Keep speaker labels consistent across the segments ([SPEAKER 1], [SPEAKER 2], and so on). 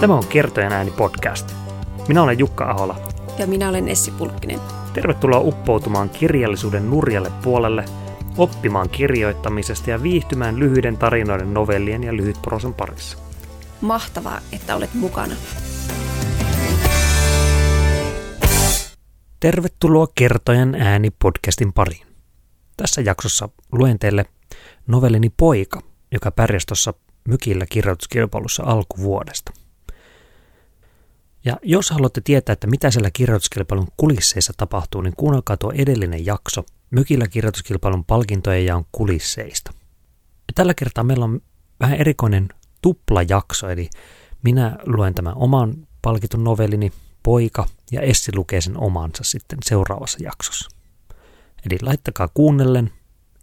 [SPEAKER 1] Tämä on Kertojen ääni podcast. Minä olen Jukka Ahola.
[SPEAKER 2] Ja minä olen Essi Pulkkinen.
[SPEAKER 1] Tervetuloa uppoutumaan kirjallisuuden nurjalle puolelle, oppimaan kirjoittamisesta ja viihtymään lyhyiden tarinoiden, novellien ja lyhytprosan parissa.
[SPEAKER 2] Mahtavaa, että olet mukana.
[SPEAKER 1] Tervetuloa Kertojen ääni podcastin pariin. Tässä jaksossa luen teille novellini Poika, joka pärjäsi tuossa mykillä kirjoituskilpailussa alkuvuodesta. Ja jos haluatte tietää, että mitä siellä kirjoituskilpailun kulisseissa tapahtuu, niin kuunnelkaa tuo edellinen jakso mykillä kirjoituskilpailun palkintojen ja on kulisseista. Ja tällä kertaa meillä on vähän erikoinen tuplajakso, eli minä luen tämän oman palkitun novellini Poika ja Essi lukee sen omansa sitten seuraavassa jaksossa. Eli laittakaa kuunnellen,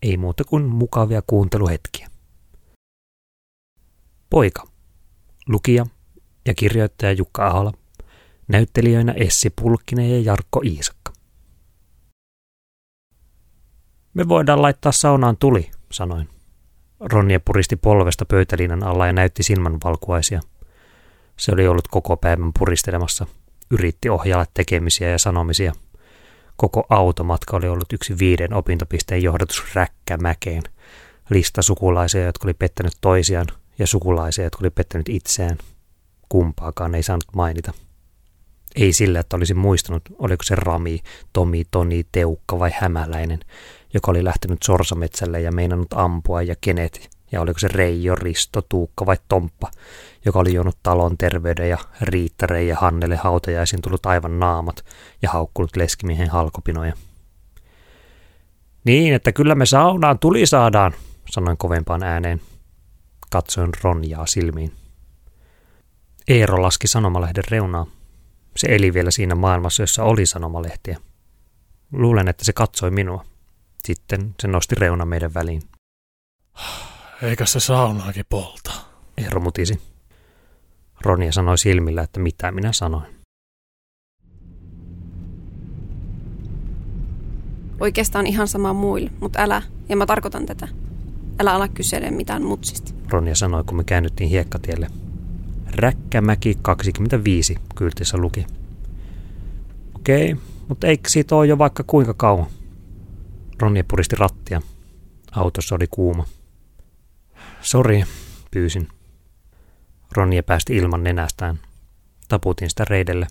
[SPEAKER 1] ei muuta kuin mukavia kuunteluhetkiä. Poika. Lukija ja kirjoittaja Jukka Ahola. Näyttelijöinä Essi Pulkkinen ja Jarkko Iisakka. Me voidaan laittaa saunaan tuli, sanoin. Ronja puristi polvesta pöytäliinan alla ja näytti silmänvalkuaisia. Se oli ollut koko päivän puristelemassa. Yritti ohjailla tekemisiä ja sanomisia. Koko automatka oli ollut yksi viiden opintopisteen johdatus räkkämäkeen. Lista sukulaisia, jotka oli pettänyt toisiaan, ja sukulaisia, jotka oli pettänyt itseään. Kumpaakaan ei saanut mainita. Ei sillä, että olisi muistanut, oliko se Rami, Tomi, Toni, Teukka vai Hämäläinen, joka oli lähtenyt sorsametsälle ja meinannut ampua ja kenet, ja oliko se Reijo, Risto, Tuukka vai Tomppa, joka oli juonut talon terveyden ja Riittäreen ja Hannele hautajaisiin tullut aivan naamat ja haukkunut leskimiehen halkopinoja. Niin, että kyllä me saunaan tuli saadaan, sanoin kovempaan ääneen. Katsoin Ronjaa silmiin. Eero laski sanomalehden reunaa. Se eli vielä siinä maailmassa, jossa oli sanomalehtiä. Luulen, että se katsoi minua. Sitten se nosti reuna meidän väliin.
[SPEAKER 3] Eikä se saunaakin polta.
[SPEAKER 1] Eero mutisi. Ronja sanoi silmillä, että mitä minä sanoin.
[SPEAKER 2] Oikeastaan ihan sama muille, mutta älä, ja mä tarkoitan tätä. Älä ala kysele mitään mutsista.
[SPEAKER 1] Ronja sanoi, kun me käännyttiin hiekkatielle. Räkkämäki 25 kyltissä luki. Okei, mutta eikö siitä ole jo vaikka kuinka kauan? Ronja puristi rattia. Autossa oli kuuma. Sori, pyysin. Ronja päästi ilman nenästään. Taputin sitä reidelle.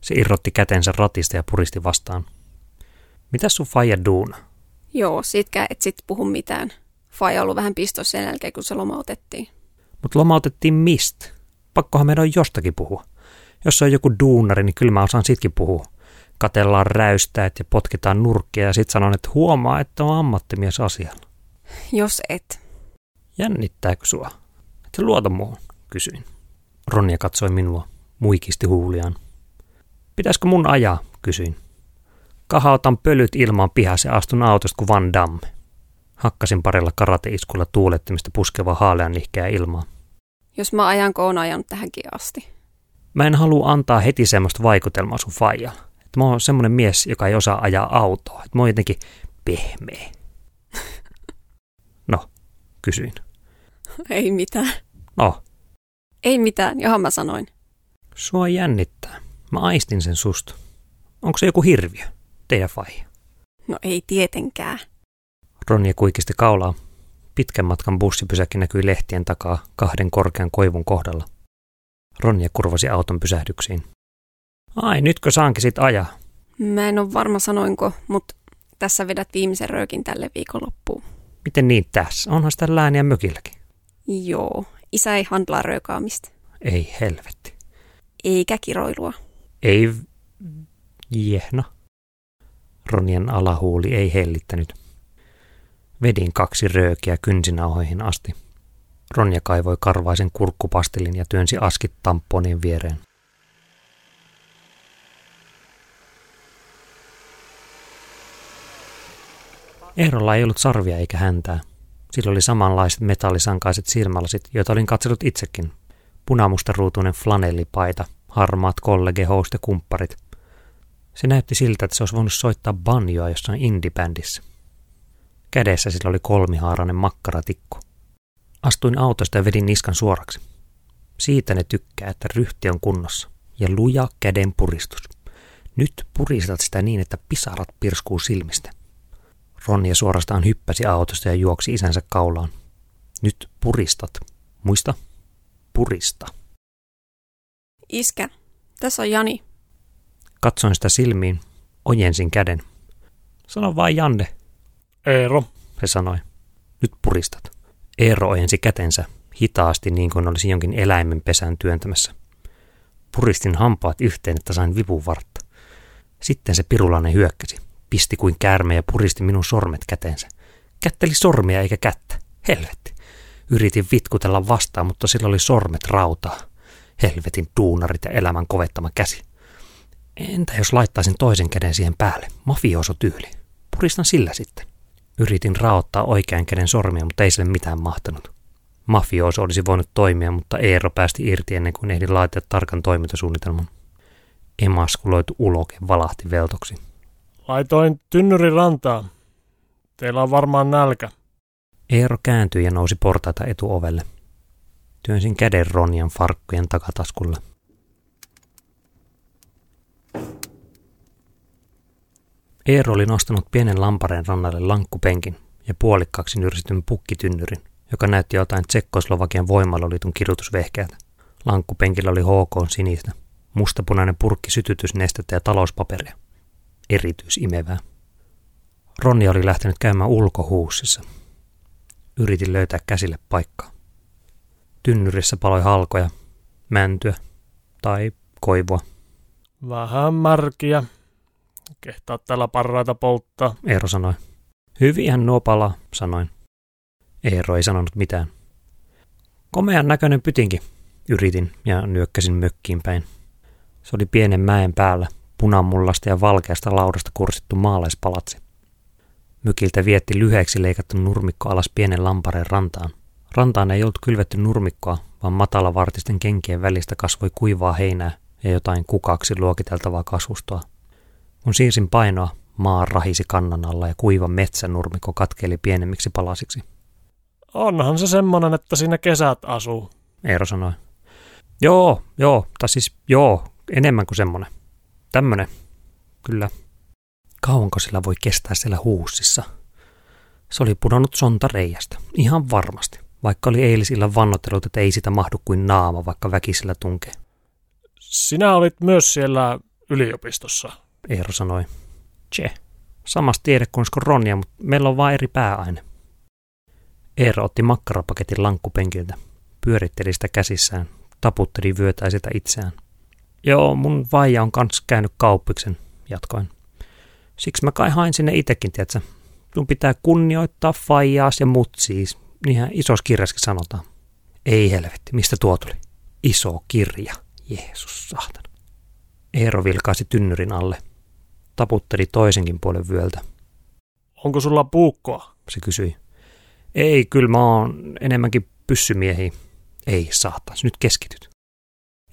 [SPEAKER 1] Se irrotti kätensä ratista ja puristi vastaan. Mitä sun faija duuna?
[SPEAKER 2] Joo, siitkään et sit puhu mitään. Faija ollut vähän pistossa sen jälkeen, kun se lomautettiin.
[SPEAKER 1] Mutta lomautettiin mistä? Pakkohan meidän on jostakin puhua. Jos on joku duunari, niin kyllä mä osaan sitkin puhua. Katellaan räystäät ja potkitaan nurkkia ja sit sanon, että huomaa, että on ammattimies asialla.
[SPEAKER 2] Jos et.
[SPEAKER 1] Jännittääkö sua? Et sä luota muuhun, kysyin. Ronja katsoi minua, muikisti huuliaan. Pitäisikö mun ajaa, kysyin. Kahautan pölyt ilmaan pihassa ja astun autosta kuin Van Damme. Hakkasin parilla karateiskulla tuulettimista puskevaa haalean nihkeä ilmaa.
[SPEAKER 2] Jos mä ajan, kun on ajanut tähänkin asti.
[SPEAKER 1] Mä en halua antaa heti semmoista vaikutelmaa sun faijalla. Että mä oon semmoinen mies, joka ei osaa ajaa autoa. Että mä oon jotenkin pehmeä. No, kysyin.
[SPEAKER 2] Ei mitään.
[SPEAKER 1] No,
[SPEAKER 2] Ei mitään, johon mä sanoin.
[SPEAKER 1] sua jännittää. Mä aistin sen susta. Onko se joku hirviö? Teidän faija.
[SPEAKER 2] No ei tietenkään.
[SPEAKER 1] Ronja kuikisti kaulaa. Pitkän matkan bussipysäkki näkyi lehtien takaa kahden korkean koivun kohdalla. Ronja kurvasi auton pysähdyksiin. Ai, nytkö saankin sit ajaa?
[SPEAKER 2] Mä en ole varma sanoinko, mutta tässä vedät viimeisen röökin tälle viikonloppuun.
[SPEAKER 1] Miten niin tässä? Onhan sitä lääniä mökilläkin.
[SPEAKER 2] Joo, isä ei handlaa röökaamista.
[SPEAKER 1] Ei helvetti.
[SPEAKER 2] Eikä kiroilua.
[SPEAKER 1] Ei jehna. Ronjan alahuuli ei hellittänyt. Vedin kaksi röökiä kynsinauhoihin asti. Ronja kaivoi karvaisen kurkkupastelin ja työnsi askit tamponien viereen. Eerolla ei ollut sarvia eikä häntää. Sillä oli samanlaiset metallisankaiset silmälasit, joita olin katsellut itsekin. Punamustaruutuinen flanellipaita, harmaat kollegehoust ja kumpparit. Se näytti siltä, että se olisi voinut soittaa banjoa jossain indie-bändissä. Kädessä sillä oli kolmihaarainen makkaratikku. Astuin autosta ja vedin niskan suoraksi. Siitä ne tykkää, että ryhti on kunnossa. Ja luja käden puristus. Nyt puristat sitä niin, että pisarat pirskuu silmistä. Ronja suorastaan hyppäsi autosta ja juoksi isänsä kaulaan. Nyt puristat. Muista? Purista.
[SPEAKER 2] Iskä, tässä on Jani.
[SPEAKER 1] Katsoin sitä silmiin, ojensin käden. Sano vain Janne,
[SPEAKER 3] Eero,
[SPEAKER 1] se sanoi. Nyt puristat. Eero ojensi kätensä, hitaasti niin kuin olisi jonkin eläimen pesään työntämässä. Puristin hampaat yhteen, että sain vivun vartta. Sitten se pirulainen hyökkäsi, pisti kuin käärme ja puristi minun sormet käteensä. Kätteli sormia eikä kättä. Helvetti. Yritin vitkutella vastaan, mutta sillä oli sormet rautaa. Helvetin duunarit ja elämän kovettama käsi. Entä jos laittaisin toisen käden siihen päälle? Mafioso tyyli. Puristan sillä sitten. Yritin raottaa oikean käden sormia, mutta ei sille mitään mahtanut. Mafioso olisi voinut toimia, mutta Eero päästi irti ennen kuin ehdin laatia tarkan toimintasuunnitelman. Emaskuloitu uloke valahti veltoksi.
[SPEAKER 3] laitoin tynnyrin rantaan. Teillä on varmaan nälkä.
[SPEAKER 1] Eero kääntyi ja nousi portaita etuovelle. Työnsin käden Ronjan farkkujen takataskulle. Eero oli nostanut pienen lampareen rannalle lankkupenkin ja puolikkaaksi nyrsityn pukkitynnyrin, joka näytti jotain Tsekkoslovakian voimaloliiton kirjoitusvehkeältä. Lankkupenkillä oli HK sinistä, mustapunainen purkki sytytysnestettä ja talouspaperia. Erityisimevää. Ronni oli lähtenyt käymään ulkohuussissa. Yritin löytää käsille paikkaa. Tynnyrissä paloi halkoja, mäntyä tai koivua.
[SPEAKER 3] Vähän märkiä. Kehtaa täällä parraita polttaa.
[SPEAKER 1] Eero sanoi. Hyvihän nuo palaa, sanoin. Eero ei sanonut mitään. Komean näköinen pytinki, yritin ja nyökkäsin mökkiin päin. Se oli pienen mäen päällä, punanmullasta ja valkeasta laudasta kursittu maalaispalatsi. Mykiltä vietti lyhyeksi leikattu nurmikko alas pienen lampareen rantaan. Rantaan ei ollut kylvetty nurmikkoa, vaan matalavartisten kenkien välistä kasvoi kuivaa heinää ja jotain kukaksi luokiteltavaa kasvustoa. Kun siirsin painoa, maa rahisi kannan alla ja kuiva metsänurmikko katkeli pienemmiksi palasiksi.
[SPEAKER 3] Onhan se semmonen, että siinä kesät asuu.
[SPEAKER 1] Eero sanoi. Joo, joo, tai siis joo, enemmän kuin semmonen. Tämmönen, kyllä. Kauanko sillä voi kestää siellä huussissa? Se oli pudonnut sonta reiästä, ihan varmasti, vaikka oli eilisillä vannottelut, että ei sitä mahdu kuin naama, vaikka väkisellä tunkee.
[SPEAKER 3] Sinä olit myös siellä yliopistossa.
[SPEAKER 1] Eero sanoi. Tse, samasta tiedekunnas kuin Ronja, mutta meillä on vain eri pääaine. Eero otti makkarapaketin lankkupenkiltä, pyöritteli sitä käsissään, taputteli vyötäisiltä itseään. Joo, mun vaija on kans käynyt kauppiksen, jatkoin. Siksi mä kai hain sinne itekin, tietsä. Sun pitää kunnioittaa faijaas ja mutsiis, niinhän isos kirjaskin sanotaan. Ei helvetti, mistä tuo tuli? Iso kirja, Jeesus saatana. Eero vilkaisi tynnyrin alle. Taputteli toisenkin puolen vyöltä.
[SPEAKER 3] Onko sulla puukkoa?
[SPEAKER 1] Se kysyi. Ei, kyllä mä oon enemmänkin pyssymiehiä. Ei, saatais, nyt keskityt.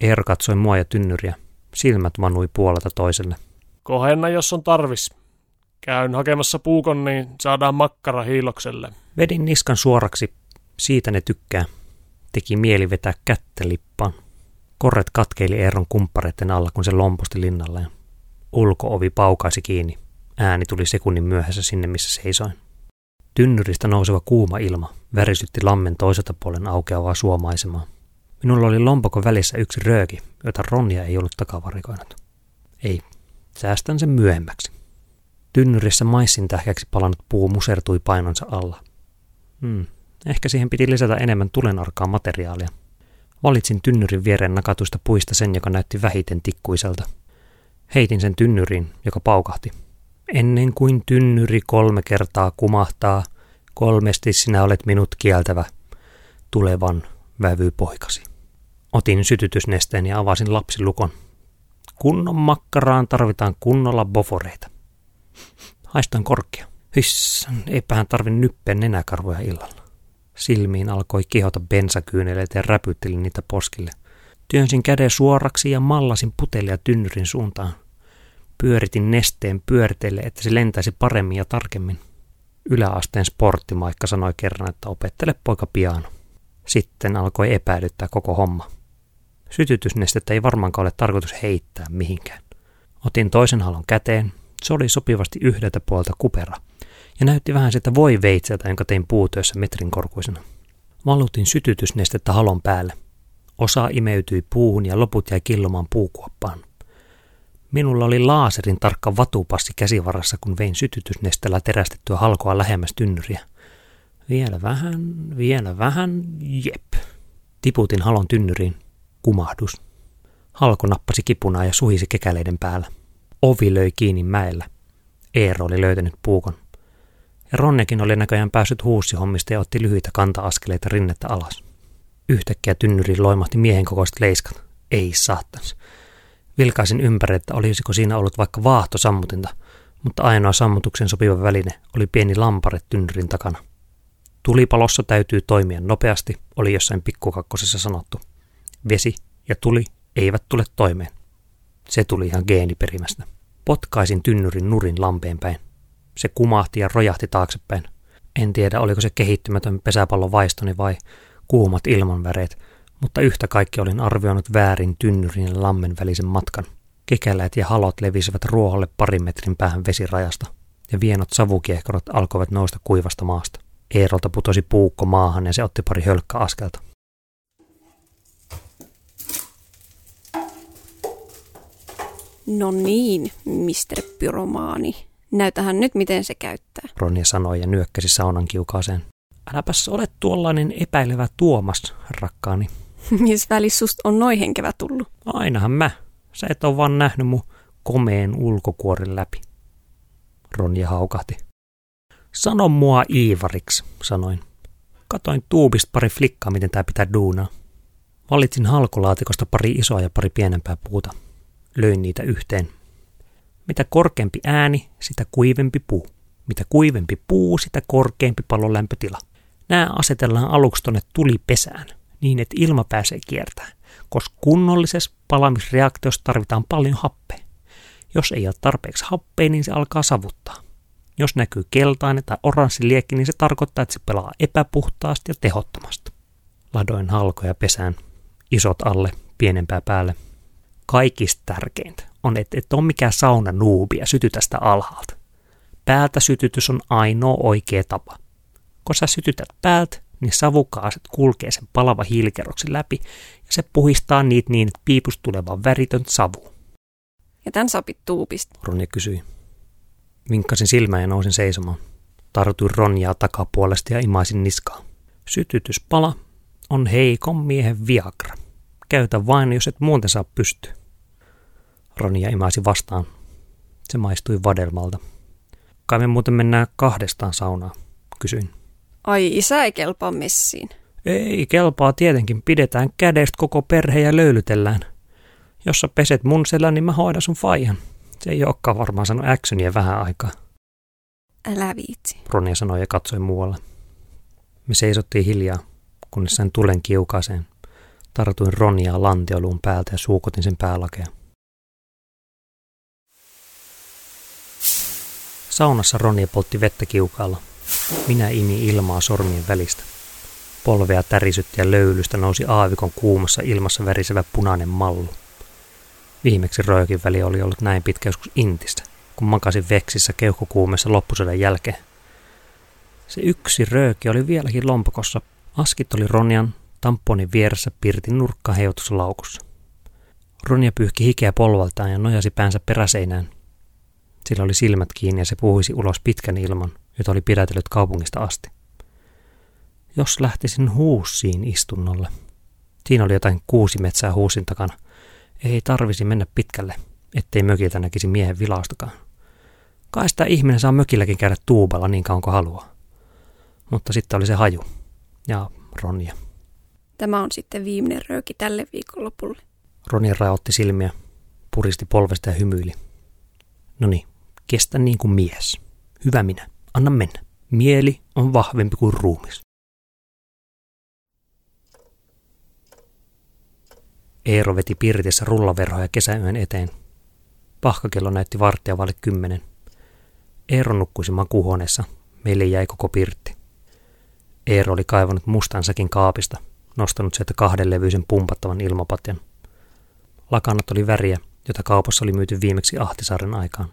[SPEAKER 1] Eero katsoi mua ja tynnyriä. Silmät vanui puolelta toiselle.
[SPEAKER 3] Kohenna, jos on tarvis. Käyn hakemassa puukon, niin saadaan makkara hiilokselle.
[SPEAKER 1] Vedin niskan suoraksi. Siitä ne tykkää. Teki mieli vetää kättä lippaan. Korret katkeili Eeron kumppareiden alla, kun se lomposti linnalleen. Ulkoovi paukaisi kiinni. Ääni tuli sekunnin myöhässä sinne, missä seisoin. Tynnyristä nouseva kuuma ilma värisytti lammen toiselta puolen aukeavaa suomaisemaa. Minulla oli lompakon välissä yksi rööki, jota Ronja ei ollut takavarikoinut. Ei, säästän sen myöhemmäksi. Tynnyrissä maissin tähkäksi palannut puu musertui painonsa alla. Hmm, ehkä siihen piti lisätä enemmän tulenarkaa materiaalia. Valitsin tynnyrin viereen nakatuista puista sen, joka näytti vähiten tikkuiselta. Heitin sen tynnyriin, joka paukahti. Ennen kuin tynnyri kolme kertaa kumahtaa, kolmesti sinä olet minut kieltävä, tulevan vävypoikasi. Otin sytytysnesteen ja avasin lapsilukon. Kunnon makkaraan tarvitaan kunnolla boforeita. Haistan korkea. Hyssän, eipähän tarvi nyppeä nenäkarvoja illalla. Silmiin alkoi kihota bensakyyneleitä ja räpyttelin niitä poskille. Työnsin käden suoraksi ja mallasin putelia tynnyrin suuntaan. Pyöritin nesteen pyörteille, että se lentäisi paremmin ja tarkemmin. Yläasteen sporttimaikka sanoi kerran, että opettele poika piano. Sitten alkoi epäilyttää koko homma. Sytytysnestettä ei varmaankaan ole tarkoitus heittää mihinkään. Otin toisen halon käteen. Se oli sopivasti yhdeltä puolta kupera ja näytti vähän sitä voi veitseltä, jonka tein puutyössä metrin korkuisena. Valutin sytytysnestettä halon päälle. Osa imeytyi puuhun ja loput jäi killomaan puukuoppaan. Minulla oli laaserin tarkka vatupassi käsivarassa, kun vein sytytysnestellä terästettyä halkoa lähemmäs tynnyriä. Vielä vähän, vielä vähän, jep. Tiputin halon tynnyriin. Kumahdus. Halko nappasi kipunaa ja suhisi kekäleiden päällä. Ovi löi kiinni mäellä. Eero oli löytänyt puukon. Ja Ronnekin oli näköjään päässyt huussihommista ja otti lyhyitä kanta-askeleita rinnettä alas. Yhtäkkiä tynnyriin loimahti miehen kokoiset leiskat. Ei saattansa. Vilkaisin ympäri, että olisiko siinä ollut vaikka vaahtosammutinta, mutta ainoa sammutuksen sopiva väline oli pieni lampare tynnyrin takana. Tulipalossa täytyy toimia nopeasti, oli jossain pikkukakkosessa sanottu. Vesi ja tuli eivät tule toimeen. Se tuli ihan geeniperimästä. Potkaisin tynnyrin nurin lampeen päin. Se kumahti ja rojahti taaksepäin. En tiedä, oliko se kehittymätön pesäpallon vaistoni vai kuumat ilmanväreet, mutta yhtä kaikki olin arvioinut väärin tynnyrin ja lammen välisen matkan. Kekäläät ja halot levisivät ruoholle parin metrin päähän vesirajasta, ja vienot savukiehkorot alkoivat nousta kuivasta maasta. Eerolta putosi puukko maahan ja se otti pari hölkkäaskelta.
[SPEAKER 2] No niin, Mr. Pyromaani. Näytähän nyt, miten se käyttää.
[SPEAKER 1] Ronja sanoi ja nyökkäsi saunan kiukaaseen. Äläpäs ole tuollainen epäilevä Tuomas, rakkaani.
[SPEAKER 2] Mies välissä susta on noin henkevä tullut?
[SPEAKER 1] Ainahan mä. Sä et ole vaan nähnyt mun komeen ulkokuoren läpi. Ronja haukahti. Sano mua Iivariksi, sanoin. Katoin tuubista pari flikkaa, miten tää pitää duunaa. Valitsin halkolaatikosta pari isoa ja pari pienempää puuta. Löin niitä yhteen. Mitä korkeampi ääni, sitä kuivempi puu. Mitä kuivempi puu, sitä korkeampi pallon lämpötila. Nämä asetellaan aluksi tuonne tulipesään, niin että ilma pääsee kiertämään, koska kunnollisessa palamisreaktiossa tarvitaan paljon happea. Jos ei ole tarpeeksi happea, niin se alkaa savuttaa. Jos näkyy keltainen tai oranssi liekki, niin se tarkoittaa, että se pelaa epäpuhtaasti ja tehottomasti. Ladoin halkoja pesään, isot alle, pienempää päälle. Kaikista tärkeintä on, että et ole mikään sauna nuubi ja syty tästä alhaalta. Päältä sytytys on ainoa oikea tapa. Kun sä sytytät päältä, niin savukaaset kulkee sen palava hiilikerroksen läpi ja se puhistaa niitä niin, että piipus tuleva väritön savu.
[SPEAKER 2] Ja tän sapit tuupista.
[SPEAKER 1] Ronja kysyi. Vinkkasin silmään ja nousin seisomaan. Tartuin Ronjaa takapuolesta ja imaisin niskaa. Sytytyspala on heikon miehen viagra. Käytä vain, jos et muuten saa pystyä. Ronja imaisi vastaan. Se maistui vadelmalta. Kai me muuten mennään kahdestaan saunaan, kysyin.
[SPEAKER 2] Ai, isä ei kelpaa messiin.
[SPEAKER 1] Ei kelpaa tietenkin, pidetään kädestä koko perhe ja löylytellään. Jos sä peset mun selän, niin mä hoidan sun faijan. Se ei olekaan varmaan sanonut actionia vähän aikaa.
[SPEAKER 2] Älä viitsi.
[SPEAKER 1] Ronja sanoi ja katsoi muualle. Me seisottiin hiljaa, kunnes sain tulen kiukaaseen. Tartuin Ronjaa lantioluun päältä ja suukotin sen päälakea. Saunassa Ronja poltti vettä kiukaalla. Minä imi ilmaa sormien välistä. Polvea tärisytti ja löylystä nousi aavikon kuumassa ilmassa värisevä punainen mallu. Viimeksi röökin väli oli ollut näin pitkä joskus Intistä, kun makasin veksissä keuhkokuumessa loppusodan jälkeen. Se yksi rööki oli vieläkin lompakossa. Askit oli Ronjan tamponin vieressä pirtin nurkka laukussa. Ronja pyyhki hikeä polvaltaan ja nojasi päänsä peräseinään. Sillä oli silmät kiinni ja se puhuisi ulos pitkän ilman, jota oli pidätellyt kaupungista asti. Jos lähtisin huussiin istunnolle. Siinä oli jotain kuusi metsää huusin takana. Ei tarvisi mennä pitkälle, ettei mökiltä näkisi miehen vilaustakaan. Kai sitä ihminen saa mökilläkin käydä tuuballa niin kauan kuin haluaa. Mutta sitten oli se haju. Ja Ronja.
[SPEAKER 2] Tämä on sitten viimeinen rööki tälle viikonlopulle.
[SPEAKER 1] Ronja raotti silmiä, puristi polvesta ja hymyili. No niin, kestä niin kuin mies. Hyvä minä, anna mennä. Mieli on vahvempi kuin ruumis. Eero veti pirtissä rullaverhoja kesäyön eteen. Pahkakello näytti varttia vaille kymmenen. Eero nukkuisi makuuhuoneessa. Meille jäi koko pirtti. Eero oli kaivannut mustan säkin kaapista, nostanut sieltä kahden levyisen pumpattavan ilmapatjan. Lakanat oli väriä, jota kaupassa oli myyty viimeksi Ahtisaaren aikaan.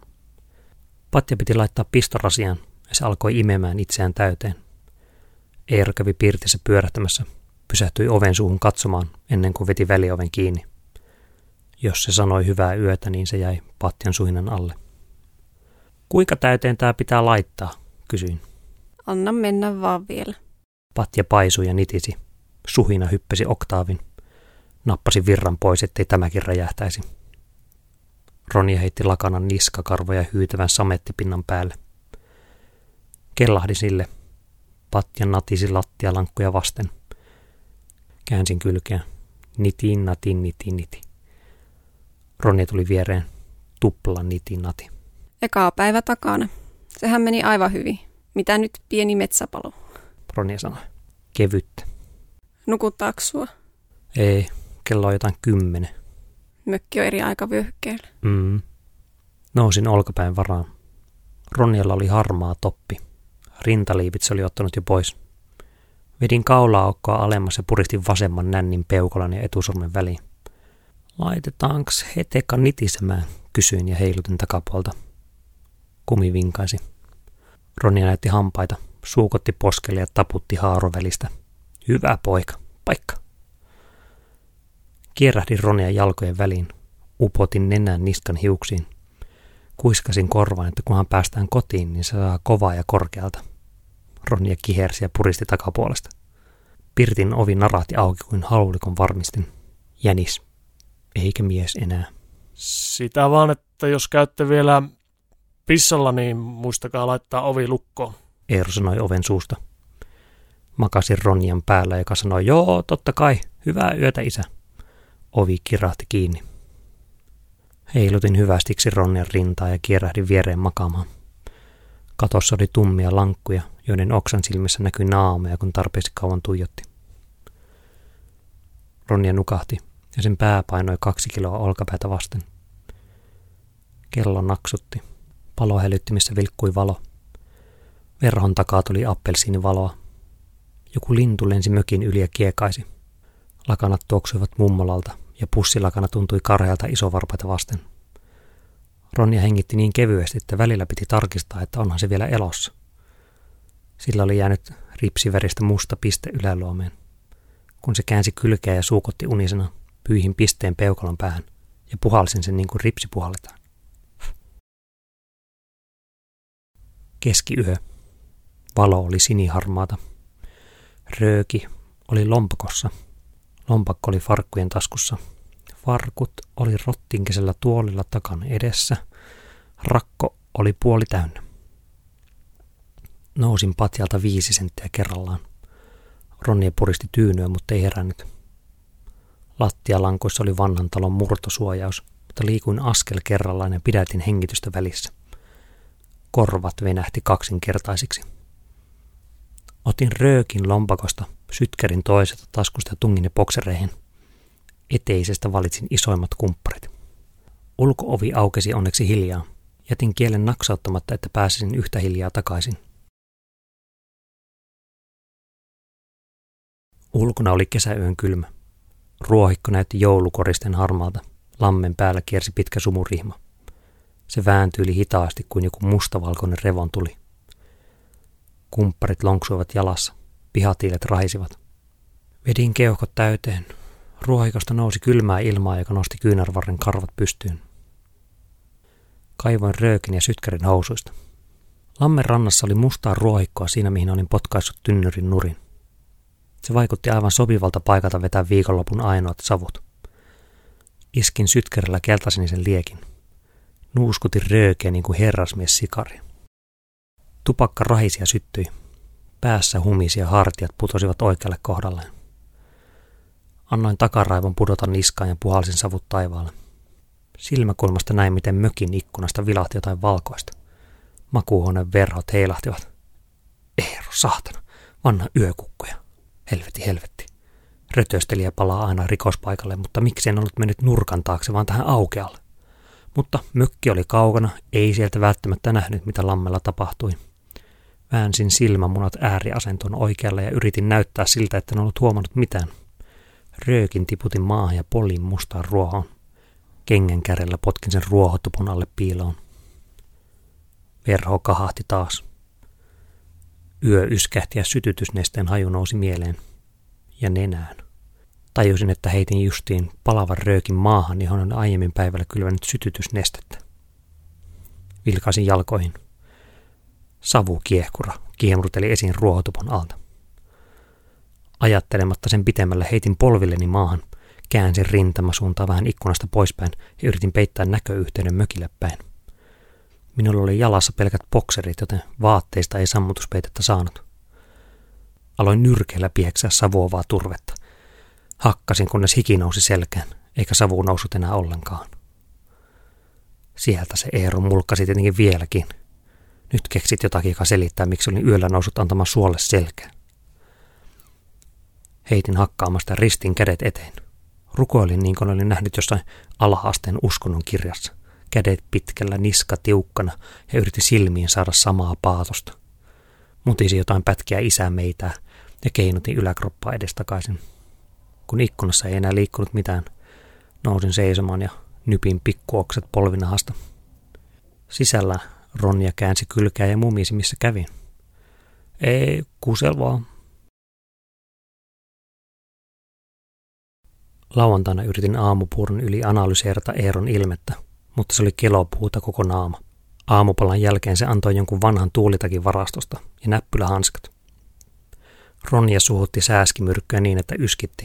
[SPEAKER 1] Patja piti laittaa pistorasiaan se alkoi imemään itseään täyteen. Eero kävi pirtissä pyörähtämässä, pysähtyi oven suuhun katsomaan ennen kuin veti välioven kiinni. Jos se sanoi hyvää yötä, niin se jäi patjan suhinan alle. Kuinka täyteen tämä pitää laittaa, kysyin.
[SPEAKER 2] Anna mennä vaan vielä.
[SPEAKER 1] Patja paisui ja nitisi. Suhina hyppäsi oktaavin. Nappasi virran pois, ettei tämäkin räjähtäisi. Ronja heitti lakanan niskakarvoja hyytävän samettipinnan päälle. Kellahdi sille. Patja natisi lattialankkuja vasten. Käänsin kylkeä. Nitin, natin, nitin, niti. Ronja tuli viereen. Tupla nitin, nati.
[SPEAKER 2] Ekaa päivä takana. Sehän meni aivan hyvin. Mitä nyt pieni metsäpalo?
[SPEAKER 1] Ronja sanoi. Kevyttä.
[SPEAKER 2] Nukuttaako sua?
[SPEAKER 1] Ei, kello on jotain kymmenen.
[SPEAKER 2] Mökki on eri aikavyöhykkeellä.
[SPEAKER 1] Mm. Nousin olkapäin varaan. Ronjalla oli harmaa toppi. Rintaliivit se oli ottanut jo pois. Vedin kaulaaukkoa alemmas ja puristin vasemman nännin peukolan ja etusormen väliin. Laitetaanks heteka nitisemään, kysyin ja heilutin takapuolta. Kumi vinkaisi. Ronja näytti hampaita, suukotti poskelle ja taputti haarovälistä. Hyvä poika, paikka. Kierähdin Ronia jalkojen väliin. Upotin nenän niskan hiuksiin. Kuiskasin korvaan, että kunhan päästään kotiin, niin se saa kovaa ja korkealta. Ronja kihersi ja puristi takapuolesta. Pirtin ovi narahti auki kuin haulikon varmistin. Jänis. Eikä mies enää.
[SPEAKER 3] Sitä vaan, että jos käytte vielä pissalla, niin muistakaa laittaa ovi lukkoon.
[SPEAKER 1] Eero sanoi oven suusta. Makasin Ronjan päällä, joka sanoi, joo, totta kai, hyvää yötä isä. Ovi kirahti kiinni. Heilutin hyvästiksi Ronjan rintaa ja kierähdin viereen makaamaan. Katossa oli tummia lankkuja, joiden oksan silmissä näkyi naameja, kun tarpeeksi kauan tuijotti. Ronja nukahti ja sen pää painoi kaksi kiloa olkapäätä vasten. Kello naksutti. Palohälyttimissä vilkkui valo. Verhon takaa tuli appelsiinivaloa. Joku lintu lensi mökin yli ja kiekaisi. Lakanat tuoksuivat mummolalta ja pussilakana tuntui karhealta isovarpaita vasten. Ronja hengitti niin kevyesti, että välillä piti tarkistaa, että onhan se vielä elossa. Sillä oli jäänyt ripsiväristä musta piste yläluomeen. Kun se käänsi kylkeä ja suukotti unisena, pyyhin pisteen peukalon päähän ja puhalsin sen niin kuin ripsi puhalletaan. Keskiyö. Valo oli siniharmaata. Rööki oli lompakossa. Lompakko oli farkkujen taskussa. Farkut oli rottinkisellä tuolilla takan edessä. Rakko oli puoli täynnä. Nousin patjalta viisi senttiä kerrallaan. Ronja puristi tyynyä, mutta ei herännyt. Lattialankoissa oli vanhan talon murtosuojaus, mutta liikuin askel kerrallaan ja pidätin hengitystä välissä. Korvat venähti kaksinkertaisiksi. Otin röökin lompakosta, sytkärin toisesta taskusta ja tungin ne boksereihin. Eteisestä valitsin isoimmat kumpparit. Ulkoovi aukesi onneksi hiljaa. Jätin kielen naksauttamatta, että pääsisin yhtä hiljaa takaisin. Ulkona oli kesäyön kylmä. Ruohikko näytti joulukoristen harmaalta. Lammen päällä kiersi pitkä sumurihma. Se vääntyi hitaasti kuin joku mustavalkoinen revon tuli. Kumpparit lonksuivat jalassa. Pihatiilet rahisivat. Vedin keuhkot täyteen. Ruohikosta nousi kylmää ilmaa, joka nosti kyynärvarren karvat pystyyn. Kaivoin röökin ja sytkärin housuista. Lammen rannassa oli mustaa ruohikkoa siinä, mihin olin potkaissut tynnyrin nurin. Se vaikutti aivan sopivalta paikalta vetää viikonlopun ainoat savut. Iskin sytkärillä keltasinisen liekin. Nuuskutin röökeä niin kuin herrasmies sikari. Tupakka rahisi ja syttyi. Päässä humisi ja hartiat putosivat oikealle kohdalleen. Annoin takaraivon pudota niskaan ja puhalsin savut taivaalle. Silmäkulmasta näin, miten mökin ikkunasta vilahti jotain valkoista. Makuuhuoneen verhot heilahtivat. Eero, saatana, vanna yökukkoja. Helvetti, helvetti. Rötöstelijä palaa aina rikospaikalle, mutta miksi en ollut mennyt nurkan taakse, vaan tähän aukealle. Mutta mökki oli kaukana, ei sieltä välttämättä nähnyt, mitä lammella tapahtui. Väänsin silmämunat ääriasentoon oikealle ja yritin näyttää siltä, että en ollut huomannut mitään. Röökin tiputin maahan ja polin mustaan ruohon. Kengän kärjellä potkin sen ruohotupun alle piiloon. Verho kahahti taas. Yö yskähti ja sytytysnesteen haju nousi mieleen. Ja nenään. Tajusin, että heitin justiin palavan röökin maahan, johon on aiemmin päivällä kylvänyt sytytysnestettä. Vilkaisin jalkoihin. Savu kiehkura kiemruteli esiin ruohotupon alta. Ajattelematta sen pitemmälle heitin polvilleni maahan, käänsin rintamasuuntaa vähän ikkunasta poispäin ja yritin peittää näköyhteyden mökille päin. Minulla oli jalassa pelkät bokserit, joten vaatteista ei sammutuspeitettä saanut. Aloin nyrkeillä pieksää savuovaa turvetta. Hakkasin, kunnes hiki nousi selkään, eikä savu noussut enää ollenkaan. Sieltä se Eero mulkkasi tietenkin vieläkin. Nyt keksit jotakin, joka selittää, miksi olin yöllä noussut antamaan suolle selkään. Heitin hakkaamasta ristin kädet eteen. Rukoilin niin kuin olin nähnyt jossain alaasteen uskonnon kirjassa. Kädet pitkällä, niska tiukkana ja yritin silmiin saada samaa paatosta. Mutisi jotain pätkiä isää meitä ja keinutin yläkroppaa edestakaisin. Kun ikkunassa ei enää liikkunut mitään, nousin seisomaan ja nypin pikkuokset polvinahasta. Sisällä Ronja käänsi kylkää ja mumisi, missä kävin. Ei, kusel vaan. Lauantaina yritin aamupuuron yli analyseerata Eeron ilmettä, mutta se oli kelopuuta koko naama. Aamupalan jälkeen se antoi jonkun vanhan tuulitakin varastosta ja näppylähanskat. Ronja suhutti sääskimyrkkyä niin, että yskitti.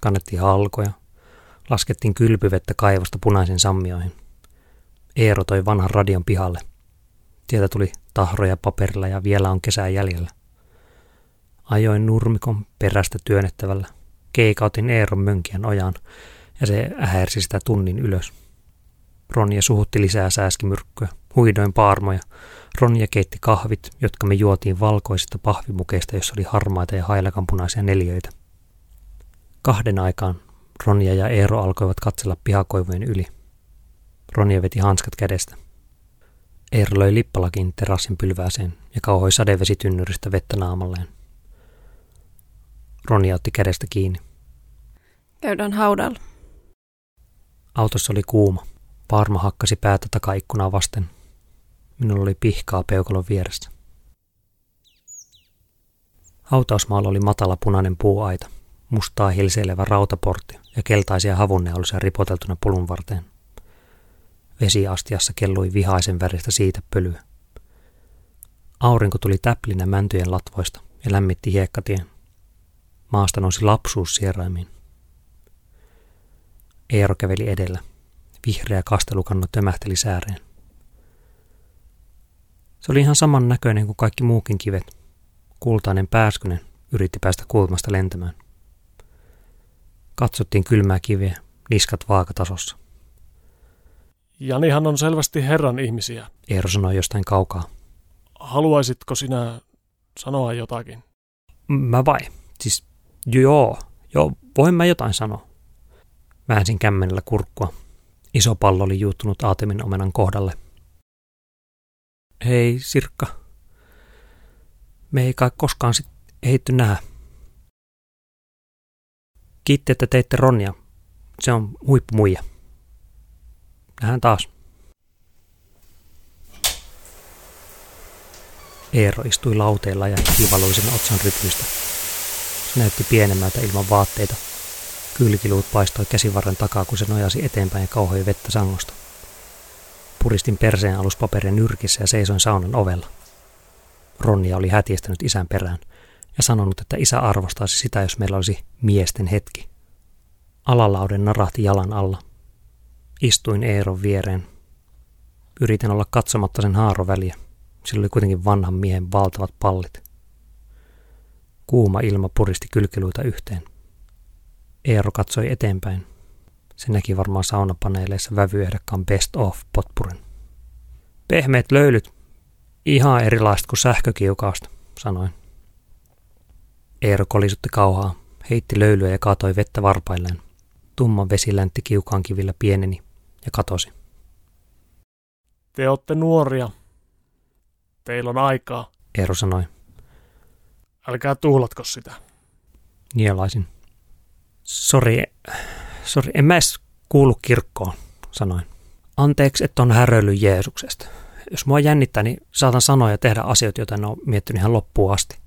[SPEAKER 1] Kannettiin halkoja. Laskettiin kylpyvettä kaivosta punaisen sammioihin. Eero toi vanhan radion pihalle. Sieltä tuli tahroja paperilla ja vielä on kesää jäljellä. Ajoin nurmikon perästä työnnettävällä. Keikautin Eeron mönkien ojaan ja se ähersi sitä tunnin ylös. Ronja suhutti lisää sääskimyrkkyä, huidoin paarmoja. Ronja keitti kahvit, jotka me juotiin valkoisista pahvimukeista, jossa oli harmaita ja hailakanpunaisia neljöitä. Kahden aikaan Ronja ja Eero alkoivat katsella pihakoivujen yli. Ronja veti hanskat kädestä. Eero löi lippalakin terassin pylvääseen ja kauhoi sadevesitynnyristä vettä naamalleen. Ronja otti kädestä kiinni.
[SPEAKER 2] Käydään haudalla.
[SPEAKER 1] Autossa oli kuuma. Parma hakkasi päätä takaikkunaa vasten. Minulla oli pihkaa peukalon vieressä. Hautausmaalla oli matala punainen puuaita, mustaa hilseilevä rautaportti ja keltaisia havunneolusia ripoteltuna pulun varteen. Vesiastiassa kellui vihaisen väristä siitä pölyä. Aurinko tuli täplinä mäntyjen latvoista ja lämmitti hiekkatien. Maasta nousi lapsuus sieraimiin. Eero käveli edellä. Vihreä kastelukanno tömähteli sääreen. Se oli ihan saman näköinen kuin kaikki muukin kivet. Kultainen pääskynen yritti päästä kulmasta lentämään. Katsottiin kylmää kiveä, niskat vaakatasossa.
[SPEAKER 3] Janihan on selvästi Herran ihmisiä.
[SPEAKER 1] Eero sanoi jostain kaukaa.
[SPEAKER 3] Haluaisitko sinä sanoa jotakin?
[SPEAKER 1] Mä vai? Siis joo, joo, voin mä jotain sanoa. Väänsin kämmenellä kurkkua. Iso pallo oli juuttunut Aatemin omenan kohdalle. Hei, Sirkka. Me ei kai koskaan sit ehitty nähdä. Kiitti, että teitte Ronja. Se on huippumuija. Nähdään taas. Eero istui lauteella ja kivaluisen otsan rytmistä. Se näytti pienemmältä ilman vaatteita. Kylkiluut paistoi käsivarren takaa, kun se nojasi eteenpäin ja kauhoi vettä sangosta. Puristin perseen aluspaperin nyrkissä ja seisoin saunan ovella. Ronja oli hätiestänyt isän perään ja sanonut, että isä arvostaisi sitä, jos meillä olisi miesten hetki. Alalauden narahti jalan alla. Istuin Eeron viereen. Yritin olla katsomatta sen haaroväliä. Sillä oli kuitenkin vanhan miehen valtavat pallit. Kuuma ilma puristi kylkiluita yhteen. Eero katsoi eteenpäin. Se näki varmaan saunapaneeleissa vävyehdokkaan best of potpurin. Pehmeät löylyt. Ihan erilaista kuin sähkökiukausta, sanoin. Eero kolisutti kauhaa, heitti löylyä ja kaatoi vettä varpailleen. Tumma vesi läntti kiukaan kivillä pieneni ja katosi.
[SPEAKER 3] Te olette nuoria. Teillä on aikaa.
[SPEAKER 1] Eero sanoi.
[SPEAKER 3] Älkää tuhlatko sitä.
[SPEAKER 1] Nielaisin. Sori, sori, en mä edes kuulu kirkkoon, sanoin. Anteeksi, että on häröillyt Jeesuksesta. Jos mua jännittää, niin saatan sanoa ja tehdä asioita, joita en ole miettinyt ihan loppuun asti.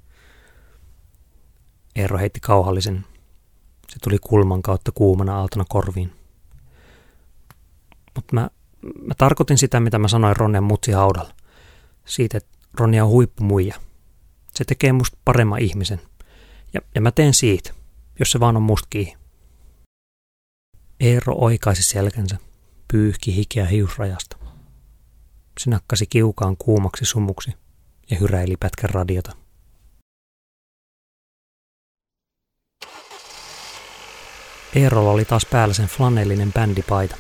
[SPEAKER 1] Eero heitti kauhallisen. Se tuli kulman kautta kuumana aaltona korviin. Mutta mä, mä tarkoitin sitä, mitä mä sanoin Ronnen mutsi haudalla. Siitä, että Ronja on huippumuija. Se tekee musta paremman ihmisen. Ja, ja mä teen siitä, jos se vaan on musta kiinni. Eero oikaisi selkänsä, pyyhki hikeä hiusrajasta. Se nakkasi kiukaan kuumaksi sumuksi ja hyräili pätkän radiota. Eerolla oli taas päällä sen flanellinen bändipaita.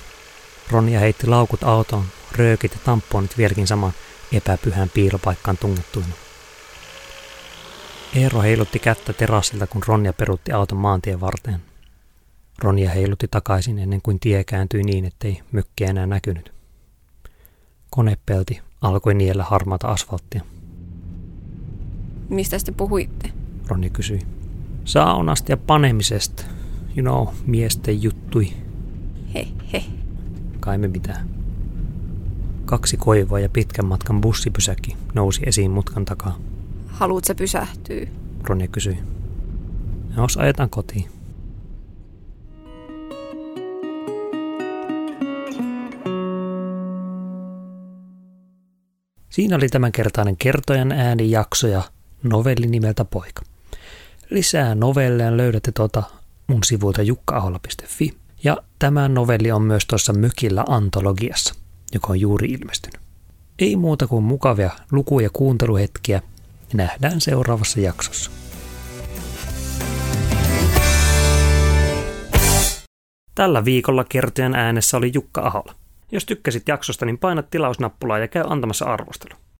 [SPEAKER 1] Ronja heitti laukut autoon, röökit ja tamponit vieläkin saman epäpyhän piilopaikkaan tungettuina. Eero heilutti kättä terassilta, kun Ronja perutti auton maantien varteen. Ronja heilutti takaisin ennen kuin tie kääntyi niin, ettei mykkiä enää näkynyt. Konepelti alkoi niellä harmaata asfalttia.
[SPEAKER 2] Mistä te puhuitte?
[SPEAKER 1] Ronja kysyi. Saunasta ja panemisesta. You know, miesten juttui.
[SPEAKER 2] He, he.
[SPEAKER 1] Kai me mitään. Kaksi koivua ja pitkän matkan bussipysäkki nousi esiin mutkan takaa.
[SPEAKER 2] Haluut sä pysähtyy?
[SPEAKER 1] Ronja kysyi. Jos ajetaan kotiin. Siinä oli tämänkertainen kertojan äänijakso ja novelli nimeltä Poika. Lisää novelleja löydätte tuota mun sivuilta jukkaaholla.fi. Ja tämä novelli on myös tuossa Mykillä antologiassa, joka on juuri ilmestynyt. Ei muuta kuin mukavia luku- ja kuunteluhetkiä. Nähdään seuraavassa jaksossa. Tällä viikolla kertojan äänessä oli Jukka Ahola. Jos tykkäsit jaksosta, niin paina tilausnappulaa ja käy antamassa arvostelu.